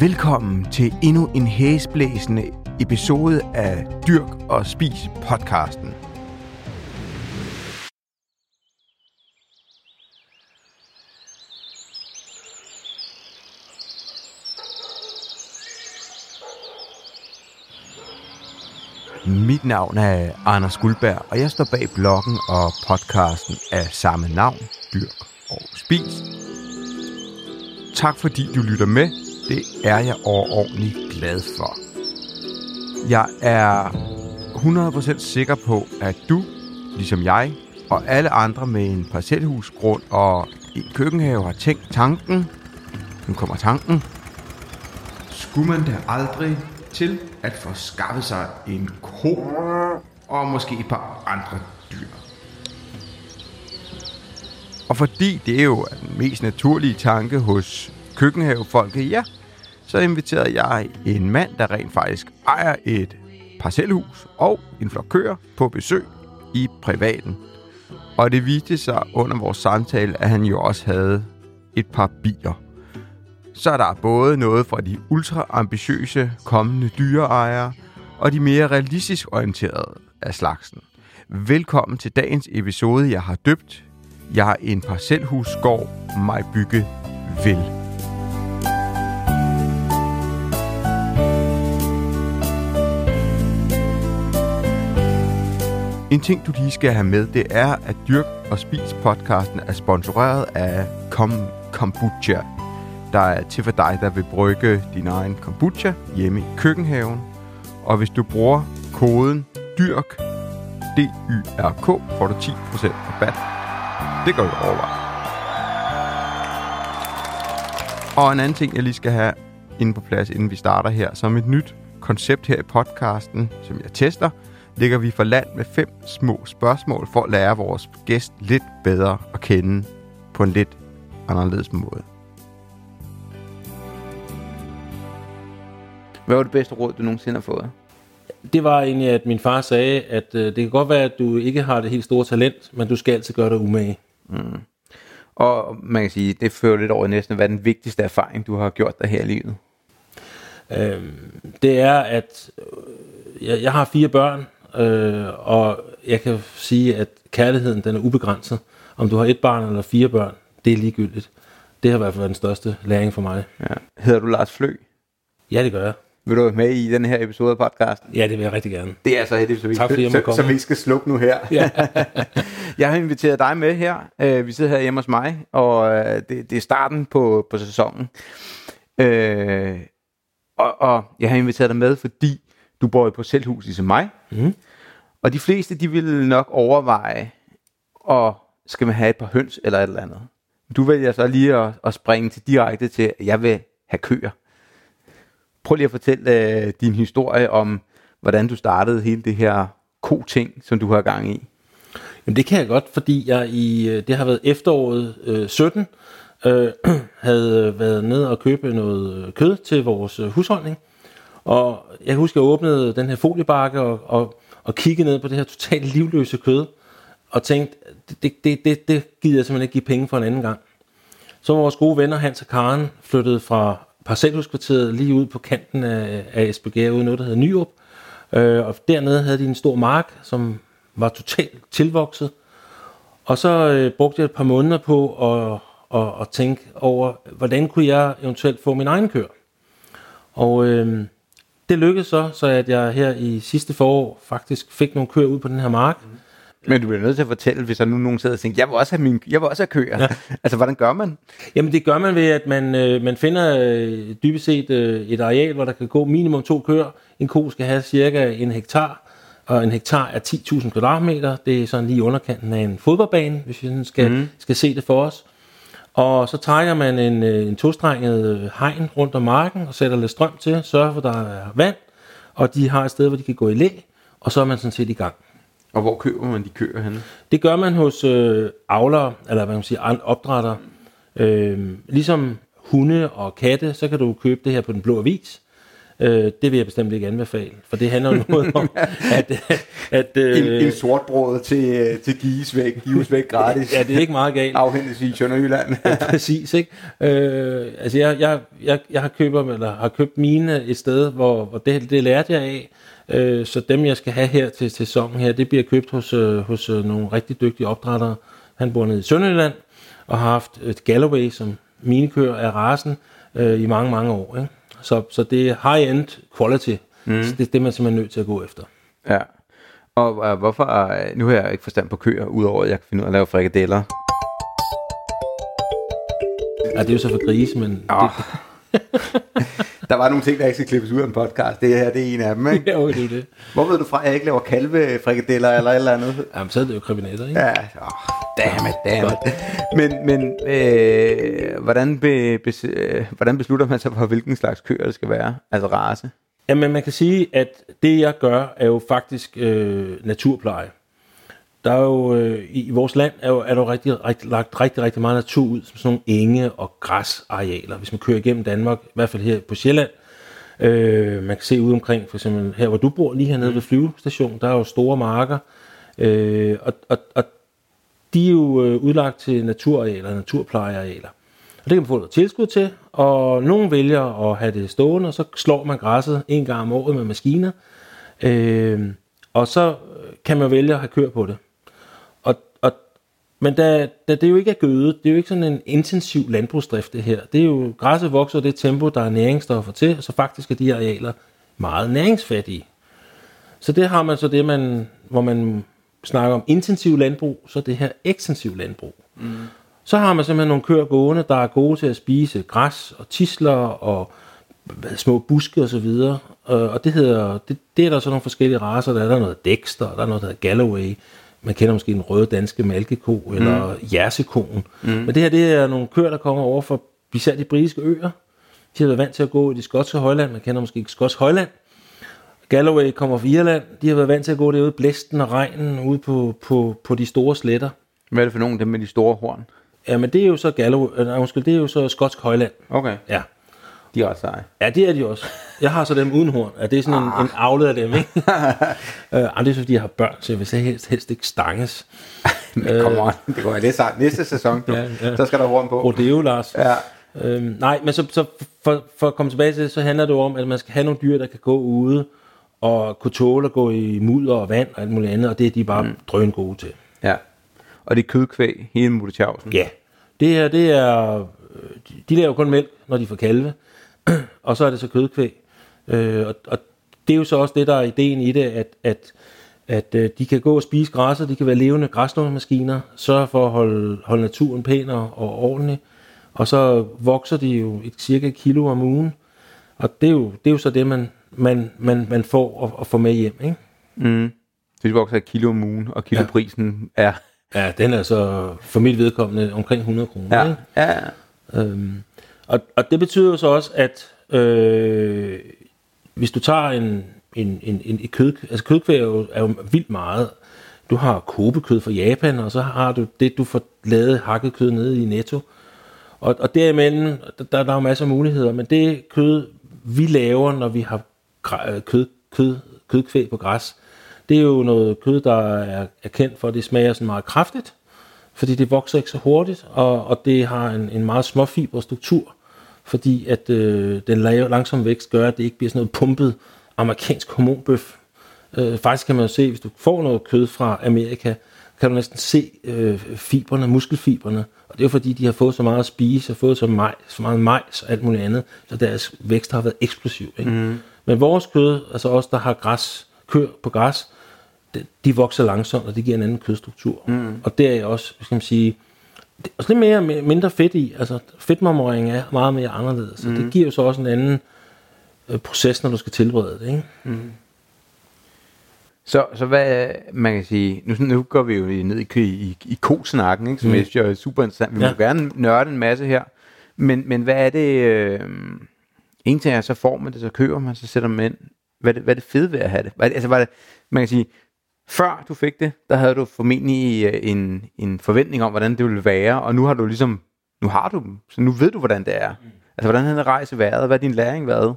Velkommen til endnu en hæsblæsende episode af Dyrk og Spis podcasten. Mit navn er Anders Guldberg, og jeg står bag bloggen og podcasten af samme navn, Dyrk og Spis. Tak fordi du lytter med. Det er jeg overordentligt glad for. Jeg er 100% sikker på, at du, ligesom jeg, og alle andre med en parcelhusgrund og en køkkenhave har tænkt tanken. Nu kommer tanken. Skulle man da aldrig til at få skaffet sig en ko og måske et par andre dyr? Og fordi det er jo den mest naturlige tanke hos køkkenhavefolket, ja, så inviterede jeg en mand, der rent faktisk ejer et parcelhus og en flok køer på besøg i privaten. Og det viste sig under vores samtale, at han jo også havde et par bier. Så er der både noget fra de ultra-ambitiøse kommende dyreejere og de mere realistisk orienterede af slagsen. Velkommen til dagens episode, jeg har døbt. Jeg har en parcelhusgård, mig bygge vil. En ting, du lige skal have med, det er, at Dyrk og Spis podcasten er sponsoreret af Kom Kombucha, der er til for dig, der vil brygge din egen kombucha hjemme i køkkenhaven. Og hvis du bruger koden DYRK, D-Y-R-K, får du 10% rabat. Det gør vi overveje. Og en anden ting, jeg lige skal have inde på plads, inden vi starter her, som et nyt koncept her i podcasten, som jeg tester, ligger vi for land med fem små spørgsmål for at lære vores gæst lidt bedre at kende på en lidt anderledes måde. Hvad var det bedste råd, du nogensinde har fået? Det var egentlig, at min far sagde, at øh, det kan godt være, at du ikke har det helt store talent, men du skal altid gøre dig umage. Mm. Og man kan sige, det fører lidt over næsten, hvad er den vigtigste erfaring, du har gjort dig her i livet? Øhm, det er, at øh, jeg, jeg har fire børn, øh, og jeg kan sige, at kærligheden den er ubegrænset. Om du har et barn eller fire børn, det er ligegyldigt. Det har i hvert fald været den største læring for mig. Ja. Hedder du Lars Flø? Ja, det gør jeg. Vil du være med i den her episode af podcasten? Ja, det vil jeg rigtig gerne. Det er så heldigt, så vi, Tak, fordi så, så vi skal slukke nu her. Ja. jeg har inviteret dig med her. Uh, vi sidder her hjemme hos mig, og uh, det, det er starten på, på sæsonen. Uh, og, og jeg har inviteret dig med, fordi du bor jo på selvhus ligesom mig. Mm. Og de fleste, de ville nok overveje, og skal man have et par høns eller et eller andet. Du vælger så lige at, at springe til direkte til, at jeg vil have køer. Prøv lige at fortælle øh, din historie om, hvordan du startede hele det her ko-ting, som du har gang i. Jamen det kan jeg godt, fordi jeg i, øh, det har været efteråret øh, 17, øh, havde øh, været ned og købe noget øh, kød til vores husholdning. Og jeg kan huske, at jeg åbnede den her foliebakke og, og, og kiggede ned på det her totalt livløse kød. Og tænkte, det, det, det, det gider jeg simpelthen ikke give penge for en anden gang. Så var vores gode venner Hans og Karen flyttet fra parcelhuskvarteret lige ud på kanten af, af Esbjerg, ude noget, der hedder Nyrup. Øh, og dernede havde de en stor mark, som var totalt tilvokset. Og så øh, brugte jeg et par måneder på at, at, at tænke over, hvordan kunne jeg eventuelt få min egen kør. Og øh, det lykkedes så, så at jeg her i sidste forår faktisk fik nogle køer ud på den her mark. Men du bliver nødt til at fortælle, hvis der nu nogen sidder og tænker, jeg vil også have, min, jeg vil også have køer. Ja. altså, hvordan gør man? Jamen det gør man ved, at man, øh, man finder øh, dybest set øh, et areal, hvor der kan gå minimum to køer. En ko skal have cirka en hektar, og en hektar er 10.000 kvadratmeter. Det er sådan lige underkanten af en fodboldbane, hvis vi sådan skal, mm. skal se det for os. Og så trækker man en, øh, en tostrenget øh, hegn rundt om marken og sætter lidt strøm til, sørger for, at der er vand, og de har et sted, hvor de kan gå i læ, og så er man sådan set i gang. Og hvor køber man de køer henne? Det gør man hos øh, avlere, eller hvad man siger, opdrætter. Øh, ligesom hunde og katte, så kan du købe det her på den blå avis. Øh, det vil jeg bestemt ikke anbefale, for det handler jo noget om, at... at øh, en, en sort brød til, til gives væk, gives væk gratis. ja, det er ikke meget galt. Afhentes i Sønderjylland. ja, præcis, ikke? Øh, altså, jeg, jeg, jeg, jeg har, købt, eller har købt mine et sted, hvor, hvor det, det lærte jeg af, øh, så dem, jeg skal have her til sæsonen her, det bliver købt hos, øh, hos øh, nogle rigtig dygtige opdrættere. Han bor nede i Sønderjylland, og har haft et Galloway som minikør af rasen øh, i mange, mange år. Ikke? Så, så det er high-end quality. Mm. Så det er det, man simpelthen er nødt til at gå efter. Ja. Og uh, hvorfor, uh, nu har jeg ikke forstand på køer, udover at jeg kan finde ud af at lave frikadeller. Ja, det er jo så for grise, men... Oh. Det... der var nogle ting, der ikke skal klippes ud af en podcast. Det her, det er en af dem, ikke? jo, det er det. Hvor ved du fra, at jeg ikke laver kalvefrikadeller eller et eller andet? Jamen, så er det jo kriminelle, ikke? Ja, oh, dammit, dammit. Men, men øh, hvordan, be, be, øh, hvordan beslutter man sig for, hvilken slags køer det skal være? Altså race? Jamen, man kan sige, at det, jeg gør, er jo faktisk øh, naturpleje. Der er jo, øh, i vores land er, jo, er der jo rigtig, rigtig, lagt rigtig, rigtig meget natur ud, som sådan nogle enge og græsarealer. Hvis man kører igennem Danmark, i hvert fald her på Sjælland, øh, man kan se ud omkring, for eksempel her, hvor du bor, lige hernede ved flyvestationen, der er jo store marker, øh, og, og, og de er jo øh, udlagt til naturarealer, naturplejearealer. Og det kan man få noget tilskud til, og nogen vælger at have det stående, og så slår man græsset en gang om året med maskiner. Øh, og så øh, kan man vælge at have kør på det. Og, og, men da, da det jo ikke er gødet, det er jo ikke sådan en intensiv landbrugsdrift det her. Det er jo, græsset vokser det tempo, der er næringsstoffer til, og så faktisk er de arealer meget næringsfattige. Så det har man så det, man, hvor man snakker om intensiv landbrug, så det her ekstensiv landbrug. Mm. Så har man simpelthen nogle køer gående, der er gode til at spise græs og tisler og små buske og så videre. Og det hedder, det, det er der så nogle forskellige raser. Der er der noget Dexter, der er noget, der hedder Galloway. Man kender måske den røde danske malkeko, mm. eller jersekoen. Mm. Men det her, det er nogle køer, der kommer over for især de britiske øer. De har været vant til at gå i det skotske højland. Man kender måske ikke skotsk højland. Galloway kommer fra Irland. De har været vant til at gå derude i blæsten og regnen, ude på, på, på de store sletter. Hvad er det for nogen, dem med de store horn? Ja, men det er jo så Galloway, øh, undskyld, det er jo så skotsk højland. Okay. Ja. De er også seje. Ja, det er de også. Jeg har så dem uden horn. Ja, det er sådan ah. en, en avlet af dem, ikke? uh, det er så, fordi jeg har børn, så jeg vil helst, helst ikke stanges. Men kom on, det går det sagt. Næste sæson, du. ja, ja. så skal der horn på. Rodeo, Lars. Ja. Øhm, nej, men så, så for, for at komme tilbage til det, så handler det om, at man skal have nogle dyr, der kan gå ude og kunne tåle at gå i mudder og vand og alt muligt andet, og det er de bare mm. drøn gode til. Ja, og det er kødkvæg, hele Muttertjavsen. Ja, det her, det er, øh, de laver kun mælk, når de får kalve, og så er det så kødkvæg. Øh, og, og det er jo så også det, der er ideen i det, at, at, at øh, de kan gå og spise græsser, de kan være levende græsnålemaskiner, sørge for at holde, holde naturen pæn og, og ordentlig, og så vokser de jo et cirka kilo om ugen, og det er jo, det er jo så det, man, man, man, man får at, at få med hjem, ikke? Mm. Så de vokser kilo om ugen, og kiloprisen ja. er... Ja, den er så for mit vedkommende omkring 100 kroner, ja. ikke? Ja, øhm, og, og det betyder jo så også, at øh, hvis du tager en, en, en, en et kød, altså kødkvæg er jo, er jo vildt meget. Du har kobekød fra Japan, og så har du det, du får lavet hakket kød nede i Netto. Og, og derimellem, der, der er jo masser af muligheder, men det kød, vi laver, når vi har Øh, kød, kød, kødkvæg på græs, det er jo noget kød, der er, er kendt for, at det smager sådan meget kraftigt, fordi det vokser ikke så hurtigt, og, og det har en, en meget småfiberstruktur, fordi at øh, den langsomme vækst gør, at det ikke bliver sådan noget pumpet amerikansk hormonbøf. Øh, faktisk kan man jo se, hvis du får noget kød fra Amerika, kan du næsten se øh, fiberne, muskelfiberne, og det er jo fordi, de har fået så meget at spise, og fået så, majs, så meget majs og alt muligt andet, så deres vækst har været eksplosiv. Ikke? Mm. Men vores kød, altså os, der har græs, køer på græs, de, de vokser langsomt, og det giver en anden kødstruktur. Mm. Og det er også, skal man sige, det er også lidt mere, mindre fedt i. Altså, fedtmarmorering er meget mere anderledes. Mm. Så det giver jo så også en anden øh, proces, når du skal tilberede det. Ikke? Mm. Så, så hvad man kan sige, nu, nu går vi jo ned i, i, i kosnakken, ikke, som mm. jeg synes er super interessant. Vi ja. må gerne nørde en masse her. Men, men hvad er det, øh, en ting er, så får man det, så køber man, så sætter man ind. Hvad er det, hvad er det fede ved at have det? Hvad er altså, var det, man kan sige, før du fik det, der havde du formentlig øh, en, en forventning om, hvordan det ville være, og nu har du ligesom, nu har du dem, så nu ved du, hvordan det er. Mm. Altså, hvordan har den rejse været? Hvad har din læring været?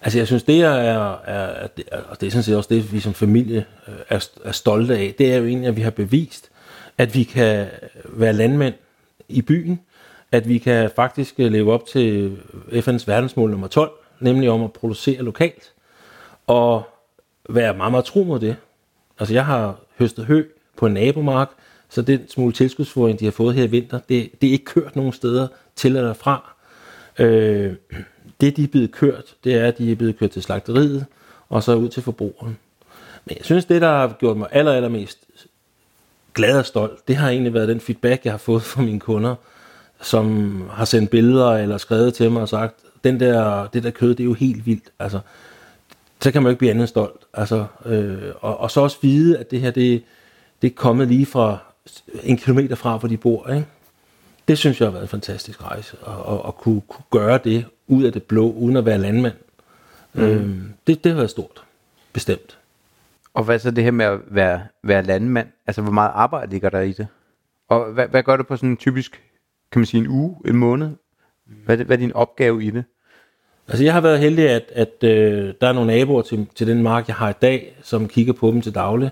Altså jeg synes, det er, er, er, og det er sådan set også det, vi som familie øh, er, er stolte af, det er jo egentlig, at vi har bevist, at vi kan være landmænd i byen, at vi kan faktisk øh, leve op til øh, FN's verdensmål nummer 12, nemlig om at producere lokalt, og være meget, meget tro mod det. Altså jeg har høstet hø på en nabomark, så den smule tilskudsforing, de har fået her i vinter, det, det er ikke kørt nogen steder til eller fra. Øh, det, de er blevet kørt, det er, at de er blevet kørt til slagteriet, og så ud til forbrugeren. Men jeg synes, det, der har gjort mig aller, allermest glad og stolt, det har egentlig været den feedback, jeg har fået fra mine kunder, som har sendt billeder eller skrevet til mig og sagt, den der, det der kød, det er jo helt vildt. Altså, så kan man jo ikke blive andet stolt. Altså, øh, og, og så også vide, at det her, det, det er kommet lige fra en kilometer fra, hvor de bor. Ikke? Det synes jeg har været en fantastisk rejse, at, at, at kunne, kunne gøre det ud af det blå, uden at være landmand. Mm. Øhm, det, det har været stort, bestemt. Og hvad så det her med at være, være landmand? Altså, hvor meget arbejde ligger der i det? Og hvad, hvad gør du på sådan en typisk, kan man sige, en uge, en måned? Hvad, hvad er din opgave i det? Altså, jeg har været heldig, at, at øh, der er nogle naboer til, til den mark, jeg har i dag, som kigger på dem til daglig.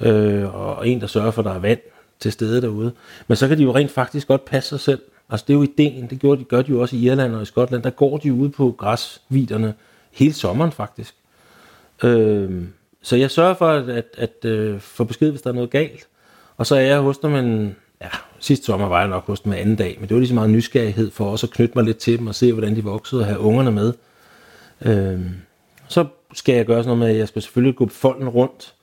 Øh, og en, der sørger for, at der er vand til stede derude. Men så kan de jo rent faktisk godt passe sig selv. Altså det er jo ideen, det gør de, gør de jo også i Irland og i Skotland. Der går de ude på græsviderne hele sommeren faktisk. Øh, så jeg sørger for at, at, at øh, få besked, hvis der er noget galt. Og så er jeg hos dem en, ja, sidste sommer var jeg nok hos dem en anden dag, men det var lige så meget nysgerrighed for også at knytte mig lidt til dem og se, hvordan de voksede og have ungerne med. Øh, så skal jeg gøre sådan noget med, at jeg skal selvfølgelig gå folden rundt.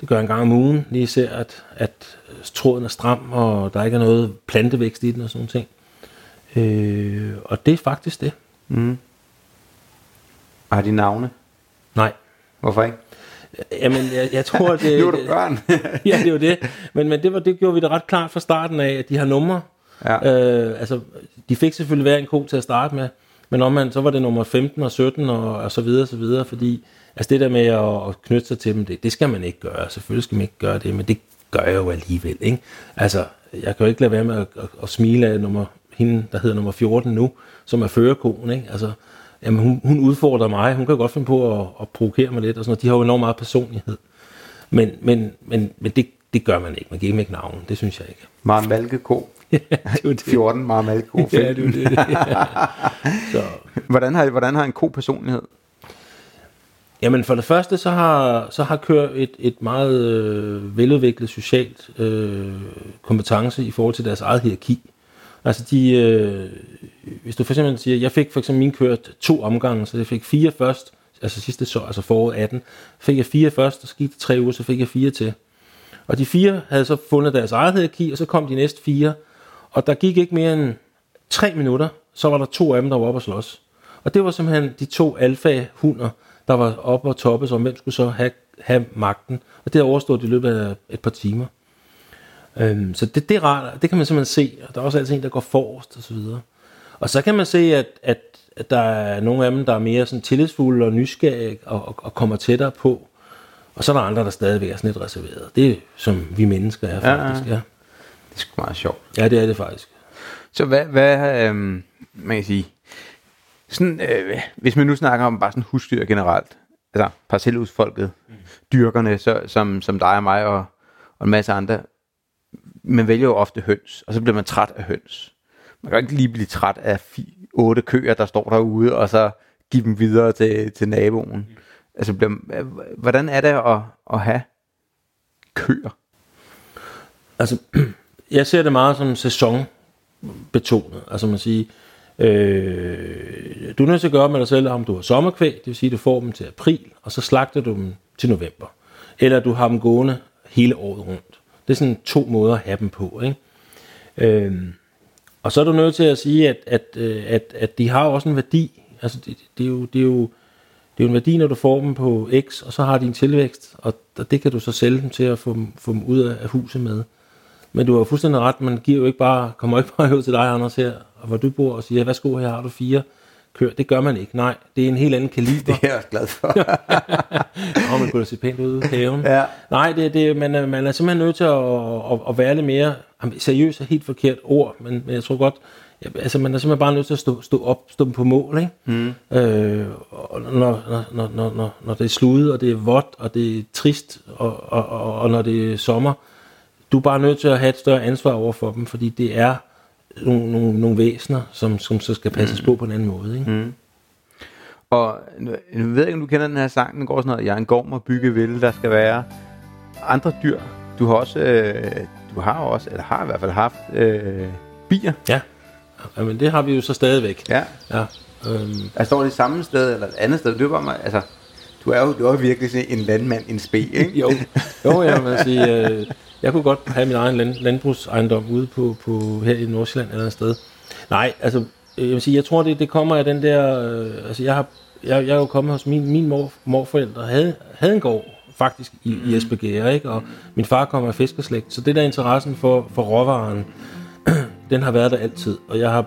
Det gør jeg en gang om ugen, lige ser, at, at tråden er stram, og der ikke er noget plantevækst i den og sådan ting. Øh, og det er faktisk det. Mm. Og har de navne? Nej. Hvorfor ikke? Jamen, jeg, jeg tror, det... nu er du børn. ja, det var det. Men, men det, var, det gjorde vi det ret klart fra starten af, at de har numre. Ja. Øh, altså, de fik selvfølgelig hver en ko til at starte med, men om man, så var det nummer 15 og 17 og, og så videre, så videre, fordi altså det der med at, at knytte sig til dem, det, det skal man ikke gøre. Selvfølgelig skal man ikke gøre det, men det gør jeg jo alligevel, ikke? Altså, jeg kan jo ikke lade være med at, at, at smile af nummer, hende, der hedder nummer 14 nu, som er førerkonen, ikke? Altså, jamen, hun, hun udfordrer mig, hun kan godt finde på at, at provokere mig lidt, og sådan noget. De har jo enormt meget personlighed. Men, men, men, men det, det gør man ikke. Man giver dem ikke navn. Det synes jeg ikke. Meget malkeko. ja, det det. 14 meget malkeko. ja, det er det. så. Hvordan, har, hvordan har en ko personlighed? Jamen for det første, så har, så har kørt et, et meget øh, veludviklet socialt øh, kompetence i forhold til deres eget hierarki. Altså de, øh, hvis du for eksempel siger, jeg fik for eksempel min kørt to omgange, så jeg fik fire først, altså sidste så, altså foråret 18, fik jeg fire først, og så gik det tre uger, så fik jeg fire til. Og de fire havde så fundet deres eget hierarki, og så kom de næste fire, og der gik ikke mere end tre minutter, så var der to af dem, der var oppe og slås. Og det var simpelthen de to alfa-hunder, der var oppe og toppe, så hvem skulle så have, have magten. Og det overstod de i løbet af et par timer. Øhm, så det, det er rart, det kan man simpelthen se. Og der er også altid en, der går forrest og så videre. Og så kan man se, at, at, at der er nogle af dem, der er mere sådan tillidsfulde og nysgerrige og, og, og kommer tættere på. Og så er der andre, der stadigvæk er sådan lidt reserveret. Det er som vi mennesker er faktisk, ja. ja. Det er sgu meget sjovt. Ja, det er det faktisk. Så hvad, hvad øhm, man kan sige, sådan, øh, hvis man nu snakker om bare sådan husdyr generelt, altså parcelhusfolket, mm. dyrkerne, så, som, som dig og mig og, og en masse andre, man vælger jo ofte høns, og så bliver man træt af høns. Man kan ikke lige blive træt af fi, otte køer, der står derude, og så give dem videre til, til naboen. Altså, bliver, hvordan er det at, at have køer? Altså, jeg ser det meget som sæsonbetonet. Altså man siger, øh, du er nødt til at gøre med dig selv, om du har sommerkvæg, det vil sige, du får dem til april, og så slagter du dem til november. Eller du har dem gående hele året rundt. Det er sådan to måder at have dem på. Ikke? Øhm, og så er du nødt til at sige, at, at, øh, at, at de har også en værdi. Altså, det, det, er jo, det, er jo, det er jo en værdi, når du får dem på X, og så har de en tilvækst, og det kan du så sælge dem til at få få dem ud af huset med. Men du har fuldstændig ret, man giver jo ikke bare, kommer ikke bare ud til dig, Anders, her, hvor du bor, og siger, værsgo, her har du fire kør. Det gør man ikke. Nej, det er en helt anden kaliber. Det er jeg glad for. og man kunne da se pænt ud i haven. Ja. Nej, det, det, man, er, man er simpelthen nødt til at, at, at være lidt mere seriøs er helt forkert ord, men, men jeg tror godt, Ja, altså, man er simpelthen bare nødt til at stå, stå op, stå på mål, ikke? Mm. Øh, og når, når, når, når, når, når det er sludet, og det er vådt, og det er trist, og, og, og, og når det er sommer, du er bare nødt til at have et større ansvar over for dem, fordi det er nogle, nogle, nogle væsener, som, som så skal passes mm. på på en anden måde, ikke? Mm. Og nu, jeg ved ikke, om du kender den her sang, den går sådan noget, jeg er en gorm og bygge vil, der skal være andre dyr. Du har også, øh, du har også, eller har i hvert fald haft øh, bier. Ja. Jamen, det har vi jo så stadigvæk. Ja. Ja. Øhm, Altså, står det samme sted, eller et andet sted? Det er bare altså, du er jo, du er virkelig sådan en landmand, en spe, ikke? jo, jo, jeg vil sige, øh, jeg kunne godt have min egen land, landbrugsejendom ude på, på her i Nordsjælland eller et sted. Nej, altså, jeg vil sige, jeg tror, det, det kommer af den der, øh, altså jeg har, jeg, jeg er jo kommet hos min, min mor, morforældre, havde, havde en gård faktisk i, i Esbjerg, ikke? og min far kommer af fiskerslægt, så det der interessen for, for råvaren, den har været der altid, og jeg har,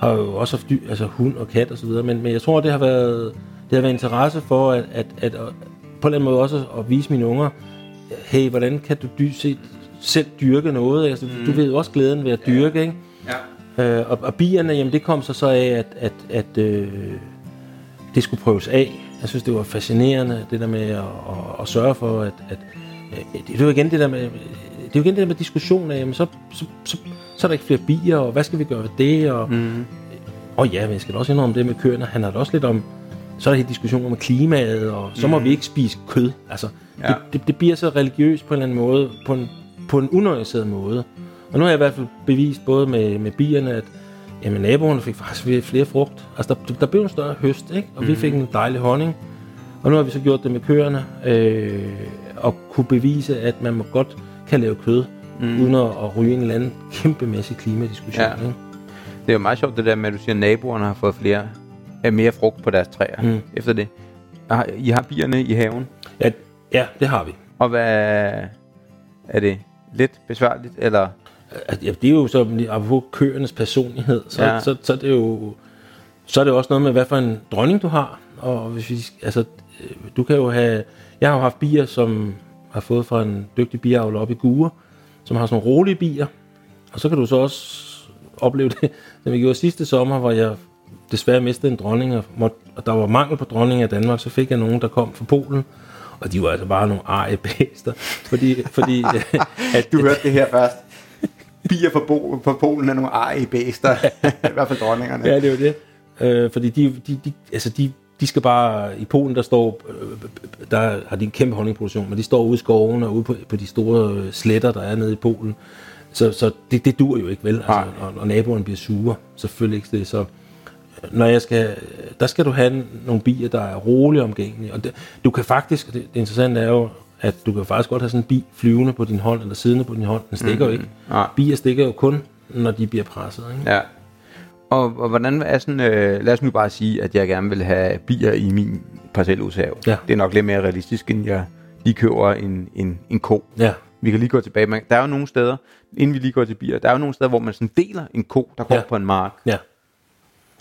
har jo også haft dyr, altså hund og kat og så videre, men, men jeg tror, det har været, det har været interesse for, at, at, at, at på en eller anden måde også at vise mine unger, hey, hvordan kan du dy, se, selv dyrke noget? Altså, mm. Du ved jo også glæden ved at dyrke, ikke? Ja. Øh, og, og bierne, jamen det kom så så af, at, at, at øh, det skulle prøves af. Jeg synes, det var fascinerende, det der med at, at, at sørge for, at, at det er jo igen det der med, det er jo igen det der med diskussion af, jamen så, så, så, så er der ikke flere bier, og hvad skal vi gøre ved det? Og, mm. og ja, men jeg skal da også indrømme det med køerne, han har da også lidt om, så er der helt diskussioner om klimaet, og så må mm. vi ikke spise kød. Altså, ja. det, det, det bliver så religiøst på en eller anden måde, på en, på en unuanceret måde. Og nu har jeg i hvert fald bevist både med, med bierne, at jamen, naboerne fik faktisk flere frugt. Altså, der, der blev en større høst, ikke? og mm. vi fik en dejlig honning. Og nu har vi så gjort det med køerne, øh, og kunne bevise, at man må godt kan lave kød, mm. uden at, at ryge en eller anden kæmpemæssig klimadiskussion. Ja. Ikke? Det er jo meget sjovt det der med, at du siger, at naboerne har fået flere, øh, mere frugt på deres træer mm. efter det. Har- I har bierne i haven, Ja, ja, det har vi. og hvad er det lidt besværligt, eller? Ja, det er jo så, apropos køernes personlighed, så, Ja. så, så, er det jo så er det jo også noget med, hvad for en dronning du har. Og hvis vi, altså, øh, du kan jo have, jeg har jo haft bier, som har fået fra en dygtig biavler op i Gure, som har sådan nogle rolige bier. Og så kan du så også opleve det, som vi gjorde sidste sommer, hvor jeg desværre mistede en dronning, og, måtte, og der var mangel på dronninger i Danmark, så fik jeg nogen, der kom fra Polen, og de var altså bare nogle arige bæster, fordi, fordi at, Du hørte det her først. Bier på, Bo- på Polen er nogle arige bæster. I hvert fald dronningerne. Ja, det er jo det. Øh, fordi de, de, de, altså de, de skal bare, i Polen der står, øh, der har de en kæmpe honningproduktion, men de står ude i skovene og ude på, på de store øh, sletter, der er nede i Polen. Så, så det, det dur jo ikke vel, altså, og, og naboerne bliver sure, selvfølgelig ikke det. Så øh, når jeg skal, der skal du have nogle bier, der er roligt omgængelige. Og det, du kan faktisk, det, det interessante er jo, at du kan faktisk godt have sådan en bi flyvende på din hånd, eller siddende på din hånd. Den stikker jo ikke. Nej. Bier stikker jo kun, når de bliver presset. Ikke? Ja. Og, og hvordan er sådan, øh, lad os nu bare sige, at jeg gerne vil have bier i min parcelhushave. Ja. Det er nok lidt mere realistisk, end jeg lige køber en, en, en ko. Ja, Vi kan lige gå tilbage. Men der er jo nogle steder, inden vi lige går til bier, der er jo nogle steder, hvor man sådan deler en ko, der går Ja. på en mark. ja.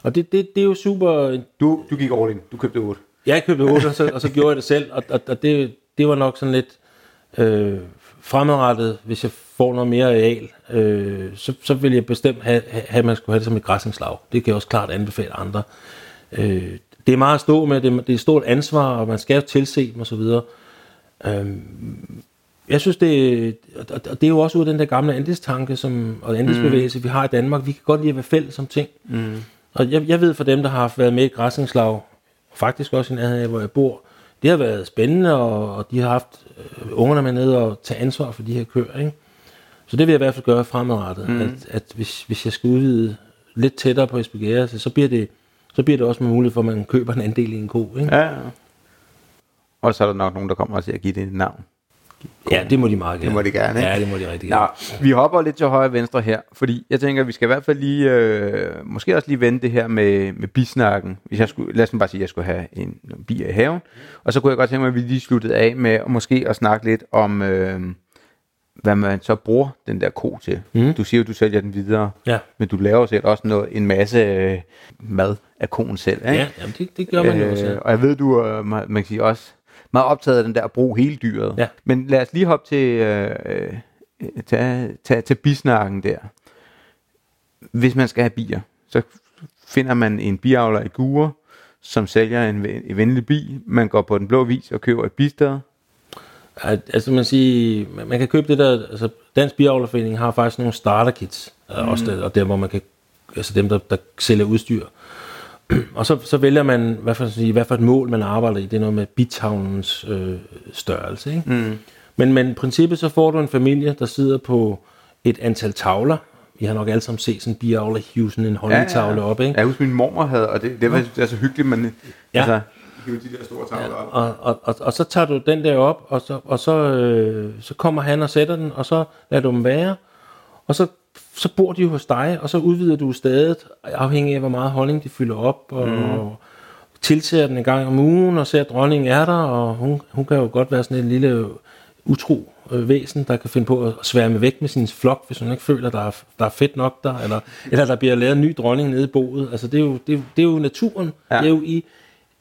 Og det, det, det er jo super Du, du gik all in. Du købte 8. Jeg købte 8, og så, og så gjorde jeg det selv, og, og, og det, det var nok sådan lidt øh, fremadrettet, hvis jeg får noget mere areal, øh, så, så vil jeg bestemt have, have, at man skulle have det som et græsningslag. Det kan jeg også klart anbefale andre. Øh, det er meget at stå med, det, er- det er et stort ansvar, og man skal jo tilse dem osv. Øh, jeg synes, det, og det er jo også ud af den der gamle andelstanke som, og andelsbevægelse, mm. vi har i Danmark. Vi kan godt lide at være fælles om ting. Mm. Og jeg, jeg ved for dem, der har været med i græsningslag, og faktisk også i nærheden af, hvor jeg bor, det har været spændende, og, og de har haft øh, ungerne med ned og tage ansvar for de her køer. Ikke? Så det vil jeg i hvert fald gøre fremadrettet, mm. at, at hvis, hvis jeg skal udvide lidt tættere på Esbjerg, så, så bliver det så bliver det også mulighed for, at man køber en andel i en ko. Ikke? Ja. Og så er der nok nogen, der kommer og siger, at give det et navn. Ja, det må de meget gerne. må de gerne, ikke? Ja, det må de rigtig Nå, gerne. vi hopper lidt til højre og venstre her, fordi jeg tænker, vi skal i hvert fald lige, øh, måske også lige vende det her med, med bisnakken. Hvis jeg skulle, lad os bare sige, at jeg skulle have en, en bier i haven, og så kunne jeg godt tænke mig, at vi lige sluttede af med måske at snakke lidt om, øh, hvad man så bruger den der ko til. Mm. Du siger jo, du sælger den videre, Ja, men du laver selv også noget, en masse øh, mad af koen selv, ikke? ja jamen det, det gør man jo også. Øh, og jeg ved, du man man kan sige, også meget optaget af den der at bruge hele dyret. Ja. Men lad os lige hoppe til, øh, øh, tage, tage, til bisnakken der. Hvis man skal have bier, så finder man en biavler i Gure, som sælger en, en venlig bi. Man går på den blå vis og køber et bistad. Al- Altså man siger, man- man kan købe det der, altså Dansk Biavlerforening har faktisk nogle starter kits, mm. også der, og der hvor man kan, altså dem der, der sælger udstyr. og så, så vælger man, hvad for, sige, hvad for et mål man arbejder i, det er noget med bitavlens øh, størrelse. Ikke? Mm. Men, men i princippet så får du en familie, der sidder på et antal tavler. Vi har nok alle sammen set sådan en biavler hive sådan en honningtavle op, ikke? Jeg husker, min mormor havde, og det, det, var, det er så hyggeligt, man Ja. altså, hive de der store tavler op. Og, og, og, og så tager du den der op, og så, og så, øh, så kommer han og sætter den, og så lader du dem være, og så, så bor de jo hos dig, og så udvider du stedet, afhængig af hvor meget honning de fylder op, og mm. tilser den en gang om ugen, og ser, at dronningen er der, og hun, hun kan jo godt være sådan en lille utro øh, væsen, der kan finde på at sværme væk med sin flok, hvis hun ikke føler, der er, der er fedt nok der, eller, eller der bliver lavet en ny dronning nede i boet. Altså det er jo, det er, jo- det er jo naturen. Ja. Det er jo i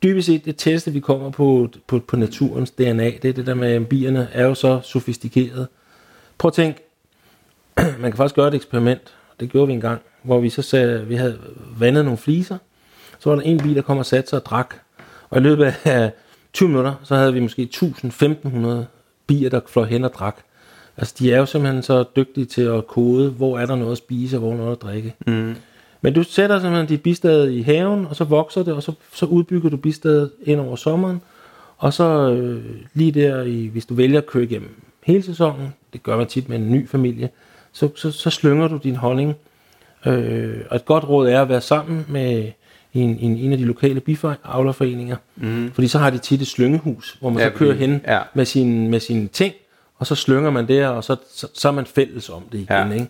dybest set det tætteste, vi kommer på, på, på naturens DNA. Det er det der med, at bierne er jo så sofistikeret. Prøv at tænk, man kan faktisk gøre et eksperiment, det gjorde vi en gang, hvor vi så sagde, vi havde vandet nogle fliser, så var der en bi, der kom og satte sig og drak, og i løbet af 20 minutter, så havde vi måske 1000-1500 bier, der fløj hen og drak. Altså, de er jo simpelthen så dygtige til at kode, hvor er der noget at spise, og hvor er der noget at drikke. Mm. Men du sætter simpelthen dit bistad i haven, og så vokser det, og så, så udbygger du bistadet ind over sommeren, og så øh, lige der, i, hvis du vælger at køre igennem hele sæsonen, det gør man tit med en ny familie, så, så, så slynger du din honning. Øh, og et godt råd er at være sammen med en, en, en af de lokale bifavlerforeninger, mm. fordi så har de tit et slyngehus, hvor man Ja, så kører fordi- hen ja. med, sin, med sine ting, og så slynger man der, og så, så, så er man fælles om det igen. Ja. Ikke?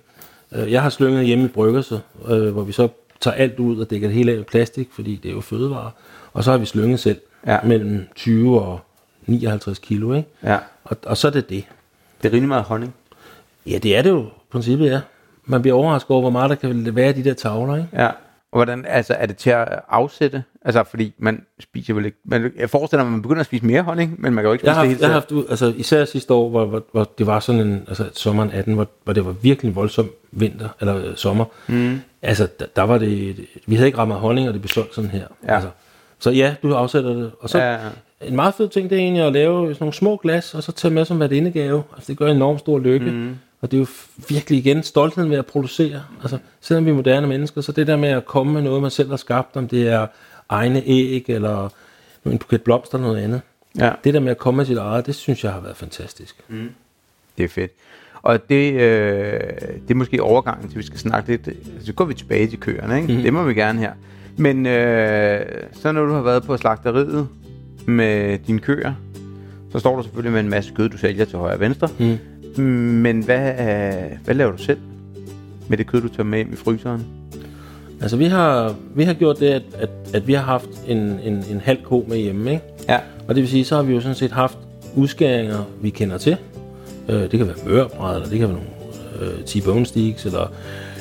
Øh, Jeg har slynget hjemme i Bryggerset, øh, hvor vi så tager alt ud og dækker det hele af med plastik, fordi det er jo fødevarer. Og så har vi slynget selv Ja. mellem 20 og 59 kilo, ikke? Ja. Og, og så er det det. Det er rimelig meget honning. Ja, det er det jo princippet, ja. Man bliver overrasket over, hvor meget der kan være i de der tavler, ikke? Ja. Og hvordan, altså, er det til at afsætte? Altså, fordi man spiser vel ikke... Man, jeg forestiller mig, at man begynder at spise mere honning, men man kan jo ikke Jeg spise har, det hele jeg har haft, altså især sidste år, hvor, hvor, hvor det var sådan en, altså sommeren 18, hvor, hvor det var virkelig en voldsom vinter, eller øh, sommer. Mm. Altså, der, der var det, vi havde ikke ramt honning, og det blev solgt sådan her. Ja. Altså, så ja, du afsætter det. Og så, Ja, en meget fed ting, det er egentlig at lave sådan nogle små glas, og så tage med som hvad indegave. Altså, det gør en enormt stor lykke. Mm. Og det er jo virkelig igen stoltheden ved at producere. Altså, selvom vi er moderne mennesker, så det der med at komme med noget, man selv har skabt, om det er egne æg, eller en buket blomster eller noget andet. Ja. Det der med at komme med sit eget, det synes jeg har været fantastisk. Det er fedt. Og det, øh, det er måske overgangen til, vi skal snakke lidt. Altså, så går vi tilbage til køerne, ikke? Mm. Det må vi gerne her. Men øh, så når du har været på slagteriet med dine køer, så står du selvfølgelig med en masse kød, du sælger til højre og venstre. Mm. Men hvad, hvad laver du selv med det kød, du tager med hjem i fryseren? Altså vi har, vi har gjort det, at, at, at vi har haft en, en, en halv ko med hjemme, ikke? Ja. Og det vil sige, så har vi jo sådan set haft udskæringer, vi kender til. Øh, det kan være mørbræd, eller det kan være nogle øh, T-bone steaks, eller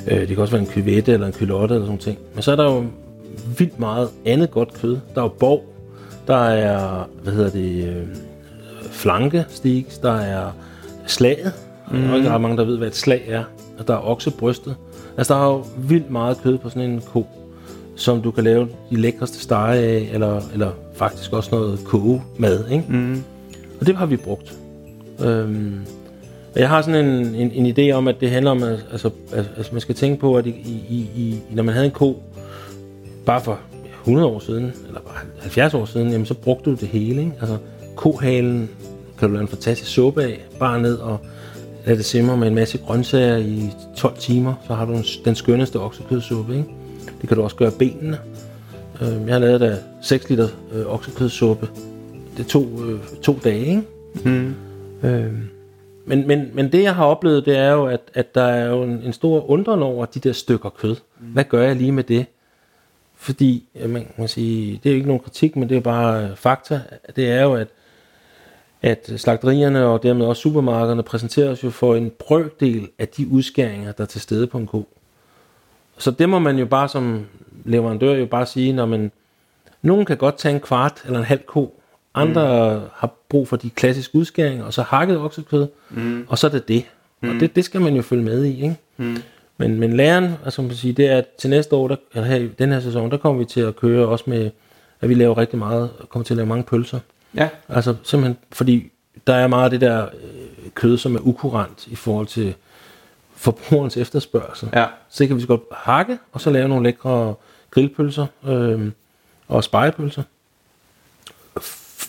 øh, det kan også være en kyvette eller en kylotte eller sådan ting. Men så er der jo vildt meget andet godt kød. Der er jo borg, der er, hvad hedder det, øh, flanke steaks, der er slaget. Mm. Der er ikke ret mange, der ved, hvad et slag er. Og der er oksebrystet. Altså, der er jo vildt meget kød på sådan en ko, som du kan lave de lækreste stege af, eller, eller faktisk også noget kogemad, ikke? Mm. Og det har vi brugt. Øhm, og jeg har sådan en, en, en idé om, at det handler om, at, altså, altså, altså man skal tænke på, at i, i, i, når man havde en ko, bare for 100 år siden, eller bare 70 år siden, jamen så brugte du det hele. Ikke? Altså kohalen kan du lave en fantastisk suppe af, bare ned og lade det simre med en masse grøntsager i 12 timer, så har du den, skønneste oksekødsuppe. Ikke? Det kan du også gøre benene. Øh, jeg har lavet der 6 liter øh, oksekødsuppe. Det tog øh, to dage, ikke? Mm. Øh, men, men, men det jeg har oplevet, det er jo, at, at der er jo en, en stor undren over de der stykker kød. Hvad gør jeg lige med det? Fordi, man kan sige, det er jo ikke nogen kritik, men det er bare øh, fakta. Det er jo, at, at slagterierne og dermed også supermarkederne præsenterer os jo for en brøkdel af de udskæringer, der er til stede på en ko. Så det må man jo bare som leverandør jo bare sige, når man, nogen kan godt tage en kvart eller en halv ko, andre mm. har brug for de klassiske udskæringer, og så hakket oksekød, mm. og så er det det. Mm. Og det, det skal man jo følge med i, ikke? Mm. Men, men læren, altså man sige, det er, at til næste år, der, eller her i den her sæson, der kommer vi til at køre også med, at vi laver rigtig meget, kommer til at lave mange pølser. Ja. Altså simpelthen, fordi der er meget af det der øh, kød, som er ukurant i forhold til forbrugerens efterspørgsel. Ja. Så kan vi så godt hakke, og så lave nogle lækre grillpølser øh, og spejepølser.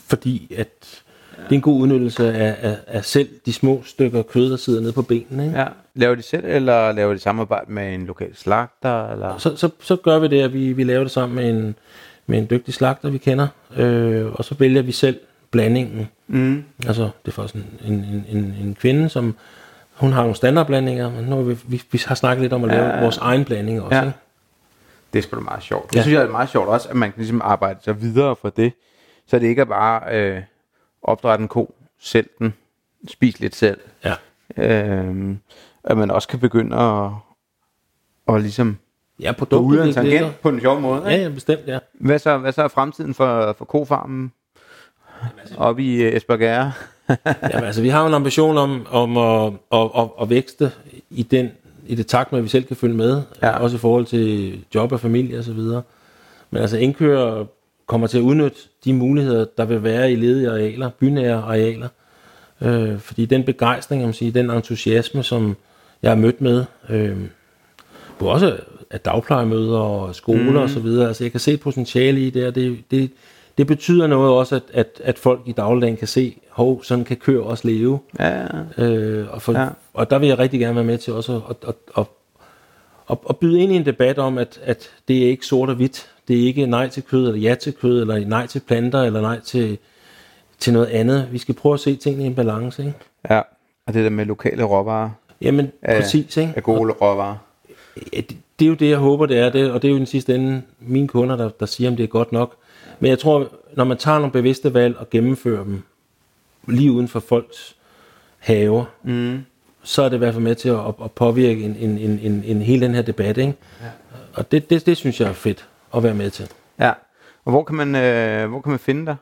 Fordi at det er en god udnyttelse af, af, af selv de små stykker kød, der sidder nede på benene. Ikke? ja. Laver de selv, eller laver de samarbejde med en lokal slagter? Eller? Så, så, så gør vi det, at vi, vi laver det sammen med en, med en dygtig slagter, vi kender, øh, og så vælger vi selv blandingen. Mm. Altså, det er faktisk en, en, en, en kvinde, som hun har nogle standardblandinger, men nu har vi, vi, vi har snakket lidt om at lave Ja. vores egen blanding også. Ja. Ikke? Det er sgu da meget sjovt. Det Ja. synes jeg er meget sjovt også, at man kan ligesom arbejde sig videre fra det. Så det ikke er bare øh, opdrætte en ko, sælg den, spis lidt selv. Ja. Øh, at man også kan begynde at, og ligesom Ja, gå ud af en produktet, det ligger- tangent på en sjov måde. Ja, Ikke? ja, bestemt, ja. Hvad, så, hvad så er fremtiden for, for kofarmen oppe i øh, Esbjerg? Jamen, altså, vi har en ambition om, om at, at, at, at vækste i, den, i det takt med, at vi selv kan følge med. Ja. Også i forhold til job og familie og så videre. Men altså, indkører kommer til at udnytte de muligheder, der vil være i ledige arealer, bynære arealer. Øh, fordi den begejstring, man sige, den entusiasme, som jeg har mødt med, øh, både også af dagplejemøder og skoler mm. og så videre, altså jeg kan se et potentiale i det, og det, det, det betyder noget også, at, at, at folk i dagligdagen kan se, hov, sådan kan køer også leve. Ja, Øh, og, for, Ja. og der vil jeg rigtig gerne være med til også at, at, at, at, at byde ind i en debat om, at, at det er ikke sort og hvidt. Det er ikke nej til kød, eller ja til kød, eller nej til planter, eller nej til, til noget andet. Vi skal prøve at se tingene i en balance. Ikke? ja. Og det der med lokale råvarer Jamen, er, præcis. Ikke? er gode råvarer. Ja, det, det er jo det, jeg håber, det er, det, og det er jo den sidste ende mine kunder, der, der siger, om det er godt nok. Men jeg tror, når man tager nogle bevidste valg og gennemfører dem lige uden for folks haver, Mm. så er det i hvert fald med til at, at påvirke en, en, en, en, en hele den her debat. Ikke? Ja. Og det, det, det synes jeg er fedt at være med til. Ja. Og hvor kan man, øh, hvor kan man finde dig?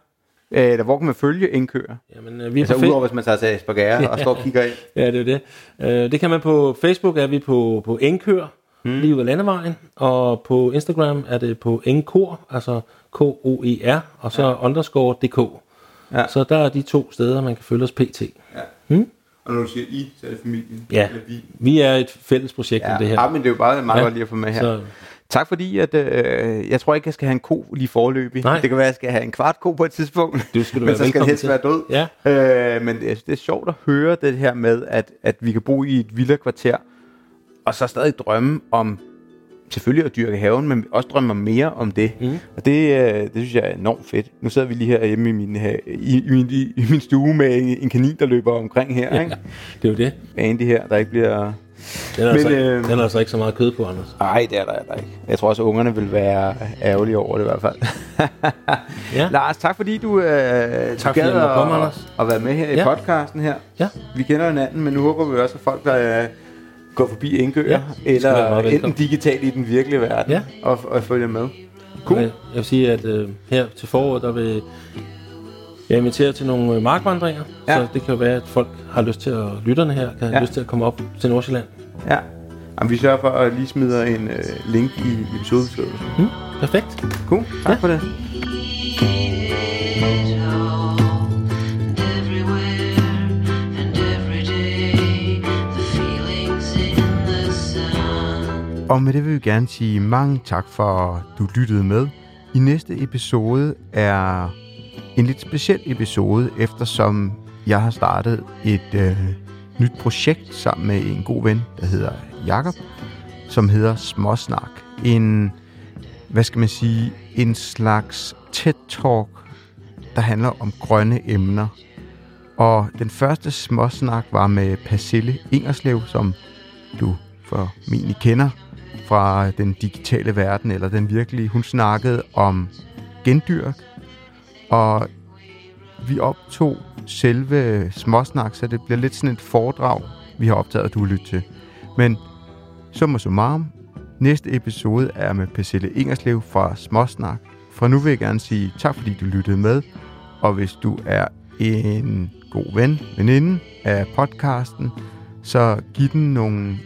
Øh, Eller hvor kan man følge indkører? Jamen, øh, vi er Altså udover hvis man tager til Esbjerg og står og kigger ind. Ja, det er det. Øh, det kan man på Facebook, er vi på, på Enkør, mm. lige ud af landevejen, og på Instagram er det på Enkor, altså K-O-E-R, og så ja. underscore DK. Ja. Så der er de to steder, man kan følge os pt. Og når du siger I, så er det familien. Ja, Eller vi. vi er et fælles projekt Ja, om det her. ja, men det er jo bare meget Ja. godt lige at få med her. Så, Tak fordi, at øh, jeg tror ikke, jeg skal have en ko lige forløbig. Nej. Det kan være, at jeg skal have en kvart ko på et tidspunkt. Du skal du men så skal velkommen helst til. være død. Ja. Øh, men det, det er sjovt at høre det her med, at, at vi kan bo i et villa-kvarter, og så stadig drømme om selvfølgelig at dyrke haven, men også drømme mere om det. Mm. Og det, øh, det synes jeg er enormt fedt. Nu sidder vi lige her hjemme i min, ha- i, i, min, i, i min stue med en, en kanin, der løber omkring her. Ja, Ikke? det er jo det. Andy her, der ikke bliver... Den er, Men, altså, øh, den er altså ikke så meget kød på, Anders. Nej, det er der, der ikke. Jeg tror også, at ungerne vil være ærgerlige over det i hvert fald. Ja. Lars, tak fordi du øh, Tak fordi jeg måtte komme, at, Anders. at være med her i Ja. podcasten her. Ja. Vi kender hinanden, men nu håber vi også, at folk, der øh, går forbi Indgør, Ja, eller enten digitalt i den virkelige verden, Ja. og, og følger med. Cool. Jeg, jeg vil sige, at øh, her til foråret, der vil jeg invitere til nogle øh, markvandringer. Ja. Så det kan jo være, at folk har lyst til at, lytterne her, kan Ja. have lyst til at komme op til Nordsjælland. Ja. Jamen, vi sørger for at lige smide en øh, link i episodebeskrivelsen. Mm, perfekt. Cool, tak Ja. for det. Og med det vil vi gerne sige mange tak for, at du lyttede med. I næste episode er en lidt speciel episode, eftersom jeg har startet et øh, nyt projekt sammen med en god ven, der hedder Jakob, som hedder Småsnak. En, hvad skal man sige, en slags TED-talk, der handler om grønne emner. Og den første småsnak var med Pasille Ingerslev, som du formentlig kender fra den digitale verden, eller den virkelige. Hun snakkede om gendyrk, og vi optog selve småsnak, så det bliver lidt sådan et foredrag, vi har optaget, at du lytter lytte til. Men summa summarum, næste episode er med Pacelle Ingerslev fra Småsnak. Fra nu vil jeg gerne sige tak, fordi du lyttede med, og hvis du er en god ven, veninde af podcasten, så giv den nogle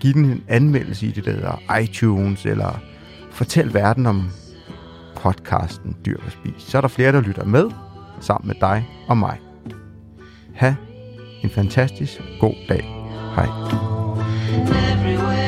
give den en anmeldelse i det der hedder iTunes, eller fortæl verden om podcasten Dyr og Spis. Så er der flere, der lytter med, sammen med dig og mig. Ha' en fantastisk god dag. Hej. Everywhere.